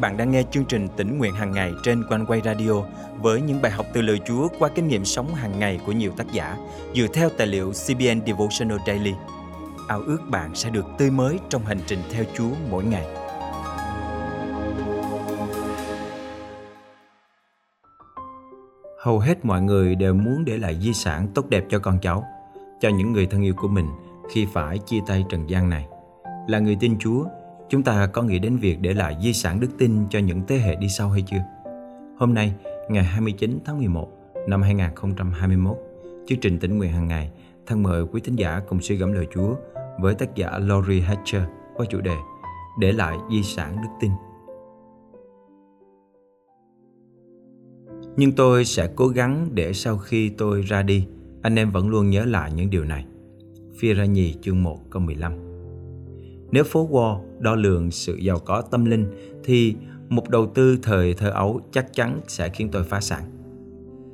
bạn đang nghe chương trình tỉnh nguyện hàng ngày trên quanh quay radio với những bài học từ lời Chúa qua kinh nghiệm sống hàng ngày của nhiều tác giả dựa theo tài liệu CBN Devotional Daily. Ao ước bạn sẽ được tươi mới trong hành trình theo Chúa mỗi ngày. Hầu hết mọi người đều muốn để lại di sản tốt đẹp cho con cháu, cho những người thân yêu của mình khi phải chia tay trần gian này. Là người tin Chúa, Chúng ta có nghĩ đến việc để lại di sản đức tin cho những thế hệ đi sau hay chưa? Hôm nay, ngày 29 tháng 11 năm 2021, chương trình tỉnh nguyện hàng ngày thân mời quý thính giả cùng suy gẫm lời Chúa với tác giả Laurie Hatcher với chủ đề Để lại di sản đức tin. Nhưng tôi sẽ cố gắng để sau khi tôi ra đi, anh em vẫn luôn nhớ lại những điều này. Phi ra nhì chương 1 câu 15 nếu phố Wall đo lường sự giàu có tâm linh thì một đầu tư thời thơ ấu chắc chắn sẽ khiến tôi phá sản.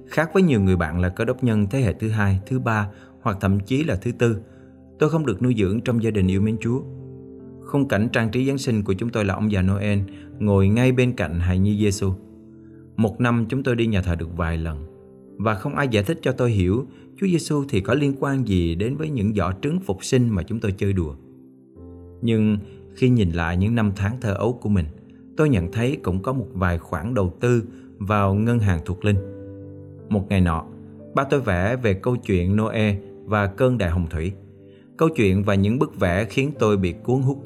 Khác với nhiều người bạn là cơ đốc nhân thế hệ thứ hai, thứ ba hoặc thậm chí là thứ tư, tôi không được nuôi dưỡng trong gia đình yêu mến Chúa. Khung cảnh trang trí Giáng sinh của chúng tôi là ông già Noel ngồi ngay bên cạnh hài nhi Giêsu. Một năm chúng tôi đi nhà thờ được vài lần và không ai giải thích cho tôi hiểu Chúa Giêsu thì có liên quan gì đến với những giỏ trứng phục sinh mà chúng tôi chơi đùa. Nhưng khi nhìn lại những năm tháng thơ ấu của mình, tôi nhận thấy cũng có một vài khoản đầu tư vào ngân hàng thuộc linh. Một ngày nọ, ba tôi vẽ về câu chuyện Noe và cơn đại hồng thủy. Câu chuyện và những bức vẽ khiến tôi bị cuốn hút.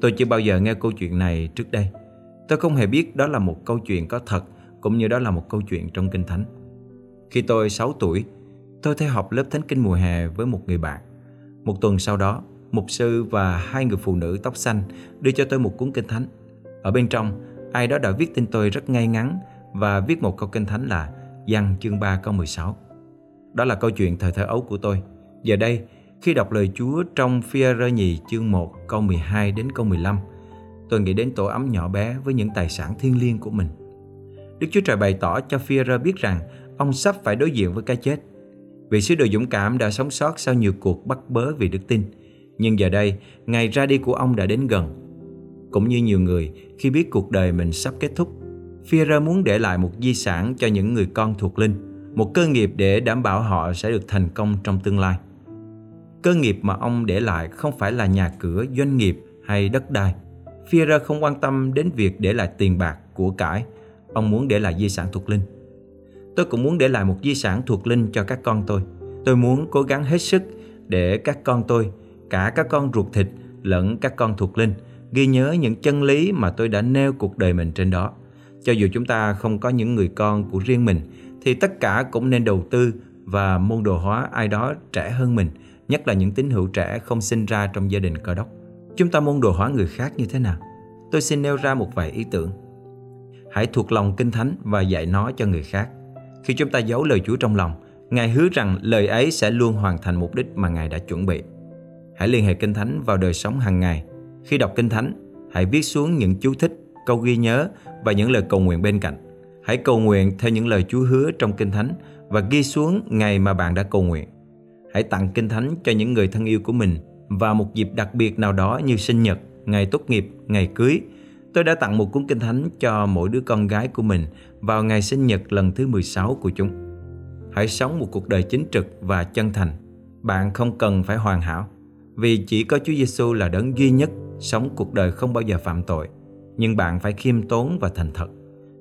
Tôi chưa bao giờ nghe câu chuyện này trước đây. Tôi không hề biết đó là một câu chuyện có thật cũng như đó là một câu chuyện trong Kinh Thánh. Khi tôi 6 tuổi, tôi theo học lớp Thánh Kinh mùa hè với một người bạn. Một tuần sau đó, mục sư và hai người phụ nữ tóc xanh đưa cho tôi một cuốn kinh thánh. Ở bên trong, ai đó đã viết tên tôi rất ngay ngắn và viết một câu kinh thánh là Giăng chương 3 câu 16. Đó là câu chuyện thời thơ ấu của tôi. Giờ đây, khi đọc lời Chúa trong phi rơ nhì chương 1 câu 12 đến câu 15, tôi nghĩ đến tổ ấm nhỏ bé với những tài sản thiêng liêng của mình. Đức Chúa Trời bày tỏ cho phi rơ biết rằng ông sắp phải đối diện với cái chết. Vị sứ đồ dũng cảm đã sống sót sau nhiều cuộc bắt bớ vì đức tin – nhưng giờ đây, ngày ra đi của ông đã đến gần. Cũng như nhiều người, khi biết cuộc đời mình sắp kết thúc, Führer muốn để lại một di sản cho những người con thuộc linh, một cơ nghiệp để đảm bảo họ sẽ được thành công trong tương lai. Cơ nghiệp mà ông để lại không phải là nhà cửa, doanh nghiệp hay đất đai. Führer không quan tâm đến việc để lại tiền bạc, của cải. Ông muốn để lại di sản thuộc linh. Tôi cũng muốn để lại một di sản thuộc linh cho các con tôi. Tôi muốn cố gắng hết sức để các con tôi cả các con ruột thịt lẫn các con thuộc linh ghi nhớ những chân lý mà tôi đã nêu cuộc đời mình trên đó. Cho dù chúng ta không có những người con của riêng mình thì tất cả cũng nên đầu tư và môn đồ hóa ai đó trẻ hơn mình, nhất là những tín hữu trẻ không sinh ra trong gia đình cơ đốc. Chúng ta môn đồ hóa người khác như thế nào? Tôi xin nêu ra một vài ý tưởng. Hãy thuộc lòng Kinh Thánh và dạy nó cho người khác. Khi chúng ta giấu lời Chúa trong lòng, Ngài hứa rằng lời ấy sẽ luôn hoàn thành mục đích mà Ngài đã chuẩn bị. Hãy liên hệ Kinh Thánh vào đời sống hàng ngày. Khi đọc Kinh Thánh, hãy viết xuống những chú thích, câu ghi nhớ và những lời cầu nguyện bên cạnh. Hãy cầu nguyện theo những lời Chúa hứa trong Kinh Thánh và ghi xuống ngày mà bạn đã cầu nguyện. Hãy tặng Kinh Thánh cho những người thân yêu của mình vào một dịp đặc biệt nào đó như sinh nhật, ngày tốt nghiệp, ngày cưới. Tôi đã tặng một cuốn Kinh Thánh cho mỗi đứa con gái của mình vào ngày sinh nhật lần thứ 16 của chúng. Hãy sống một cuộc đời chính trực và chân thành. Bạn không cần phải hoàn hảo vì chỉ có Chúa Giêsu là đấng duy nhất sống cuộc đời không bao giờ phạm tội. Nhưng bạn phải khiêm tốn và thành thật.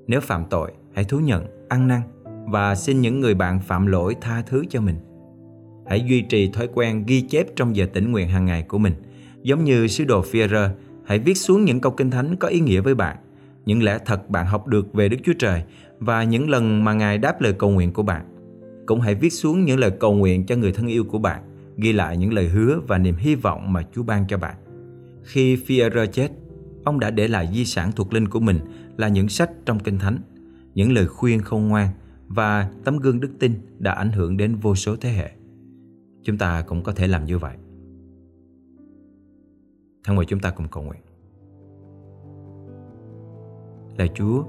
Nếu phạm tội, hãy thú nhận, ăn năn và xin những người bạn phạm lỗi tha thứ cho mình. Hãy duy trì thói quen ghi chép trong giờ tĩnh nguyện hàng ngày của mình. Giống như sứ đồ Führer, hãy viết xuống những câu kinh thánh có ý nghĩa với bạn, những lẽ thật bạn học được về Đức Chúa Trời và những lần mà Ngài đáp lời cầu nguyện của bạn. Cũng hãy viết xuống những lời cầu nguyện cho người thân yêu của bạn ghi lại những lời hứa và niềm hy vọng mà Chúa ban cho bạn. Khi Führer chết, ông đã để lại di sản thuộc linh của mình là những sách trong Kinh Thánh, những lời khuyên không ngoan và tấm gương đức tin đã ảnh hưởng đến vô số thế hệ. Chúng ta cũng có thể làm như vậy. Thân mời chúng ta cùng cầu nguyện. Lạy Chúa,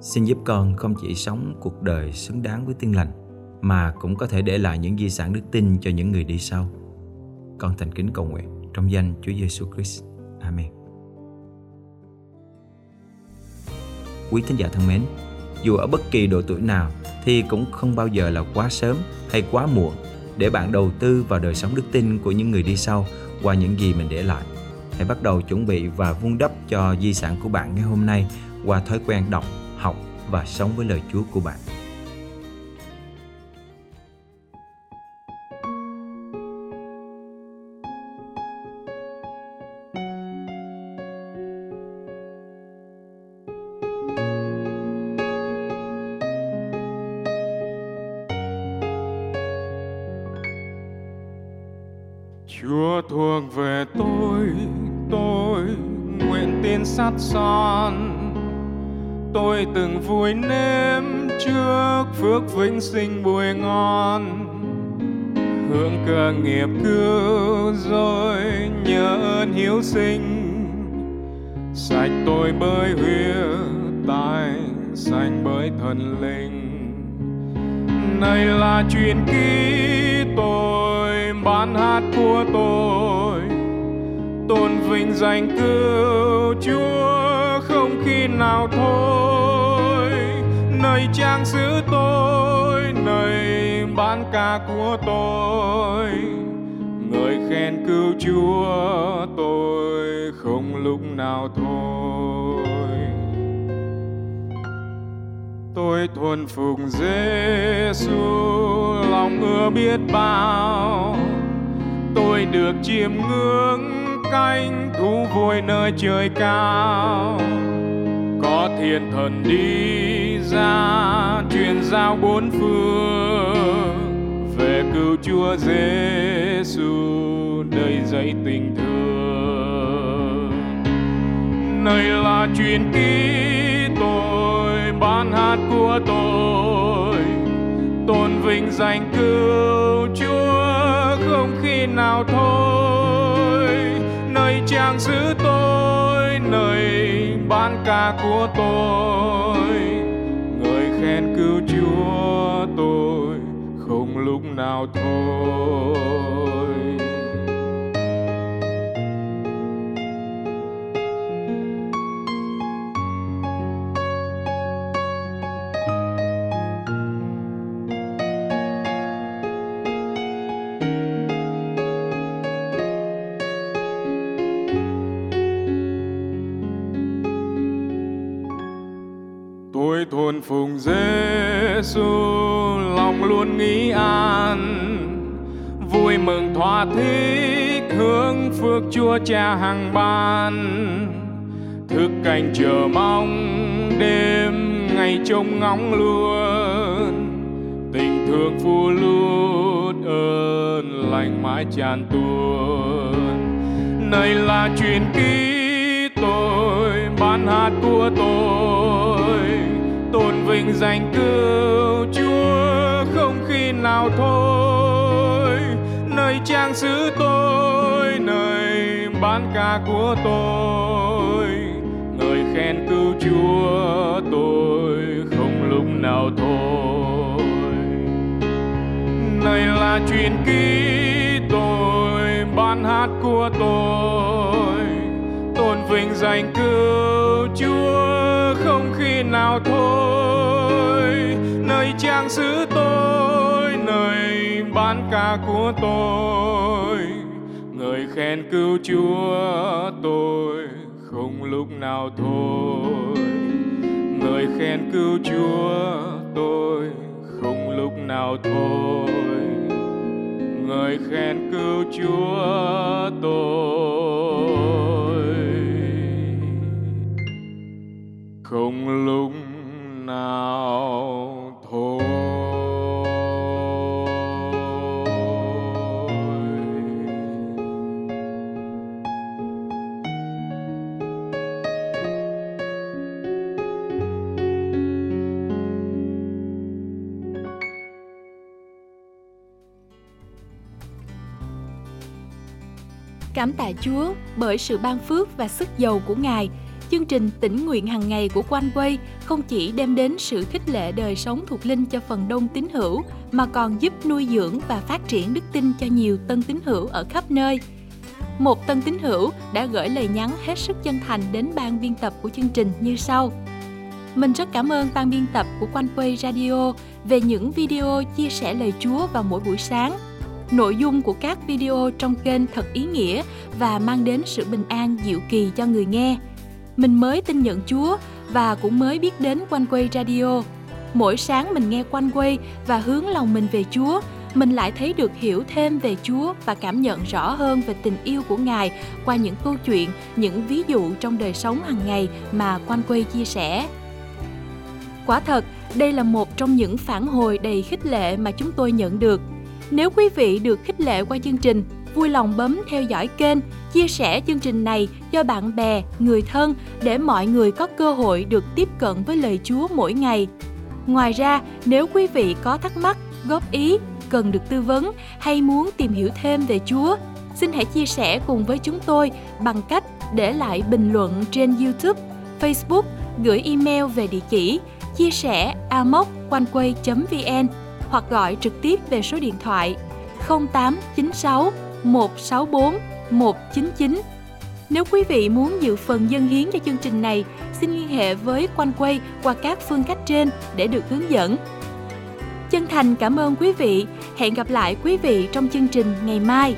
xin giúp con không chỉ sống cuộc đời xứng đáng với tiên lành mà cũng có thể để lại những di sản đức tin cho những người đi sau. Con thành kính cầu nguyện trong danh Chúa Giêsu Christ. Amen. Quý thính giả thân mến, dù ở bất kỳ độ tuổi nào thì cũng không bao giờ là quá sớm hay quá muộn để bạn đầu tư vào đời sống đức tin của những người đi sau qua những gì mình để lại. Hãy bắt đầu chuẩn bị và vun đắp cho di sản của bạn ngày hôm nay qua thói quen đọc, học và sống với lời Chúa của bạn. Thuộc về tôi, tôi nguyện tin sát son. Tôi từng vui nếm trước phước vĩnh sinh bùi ngon. Hưởng cơ nghiệp cứu rồi nhớ ơn hiếu sinh. Sạch tôi bởi huyết tài, sanh bởi thần linh. Này là truyền kỳ hát của tôi. Tôn vinh danh cứu chúa không khi nào thôi. Nơi trang sứ tôi nơi bán ca của tôi. Người khen cứu chúa tôi không lúc nào thôi. Tôi thuần phục Giêsu lòng ưa biết bao tôi được chiêm ngưỡng cánh thú vui nơi trời cao. Có thiên thần đi ra, truyền giao bốn phương. Về cứu Chúa Giêsu đầy dẫy tình thương. Nơi là truyền ký tôi, ban hát của tôi. Tôn vinh danh cứu thôi. Nơi trang giữ tôi, nơi ban ca của tôi. Người khen cứu Chúa tôi, không lúc nào thôi. Tôi phùng Giêsu lòng luôn nghĩ an, vui mừng thỏa thích hướng phước Chúa Cha hàng ban. Thức canh chờ mong đêm ngày trông ngóng luôn, tình thương phu lút ơn lành mãi tràn tuôn. Này là truyền ký tôi, ban hát của tôi tôn vinh danh cứu Chúa không khi nào thôi. Nơi trang sứ tôi, nơi bán ca của tôi. Người khen cứu Chúa tôi không lúc nào thôi. Này là truyền ký tôi, ban hát của tôi. Tôn vinh danh cứu Chúa khi nào thôi. Nơi trang sứ tôi, nơi ban ca của tôi. Người khen cứu Chúa tôi không lúc nào thôi. Người khen cứu Chúa tôi không lúc nào thôi. Người khen cứu Chúa tôi không lúc nào thôi Cảm tạ Chúa bởi sự ban phước và sức giàu của Ngài. Chương trình tỉnh nguyện hàng ngày của Quanh Quay không chỉ đem đến sự khích lệ đời sống thuộc linh cho phần đông tín hữu, mà còn giúp nuôi dưỡng và phát triển đức tin cho nhiều tân tín hữu ở khắp nơi. Một tân tín hữu đã gửi lời nhắn hết sức chân thành đến ban biên tập của chương trình như sau. Mình rất cảm ơn ban biên tập của Quanh Quay Radio về những video chia sẻ lời Chúa vào mỗi buổi sáng. Nội dung của các video trong kênh thật ý nghĩa và mang đến sự bình an diệu kỳ cho người nghe. Mình mới tin nhận Chúa và cũng mới biết đến Quanh Quay Radio. Mỗi sáng mình nghe Quanh Quay và hướng lòng mình về Chúa, mình lại thấy được hiểu thêm về Chúa và cảm nhận rõ hơn về tình yêu của Ngài qua những câu chuyện, những ví dụ trong đời sống hàng ngày mà Quanh Quay chia sẻ. Quả thật, đây là một trong những phản hồi đầy khích lệ mà chúng tôi nhận được. Nếu quý vị được khích lệ qua chương trình, vui lòng bấm theo dõi kênh, chia sẻ chương trình này cho bạn bè, người thân để mọi người có cơ hội được tiếp cận với lời Chúa mỗi ngày. Ngoài ra, nếu quý vị có thắc mắc, góp ý, cần được tư vấn hay muốn tìm hiểu thêm về Chúa, xin hãy chia sẻ cùng với chúng tôi bằng cách để lại bình luận trên YouTube, Facebook, gửi email về địa chỉ chia sẻ amoconeway.vn hoặc gọi trực tiếp về số điện thoại 0896 164 199. Nếu quý vị muốn dự phần dân hiến cho chương trình này, xin liên hệ với Quanh Quay qua các phương cách trên để được hướng dẫn. Chân thành cảm ơn quý vị. Hẹn gặp lại quý vị trong chương trình ngày mai.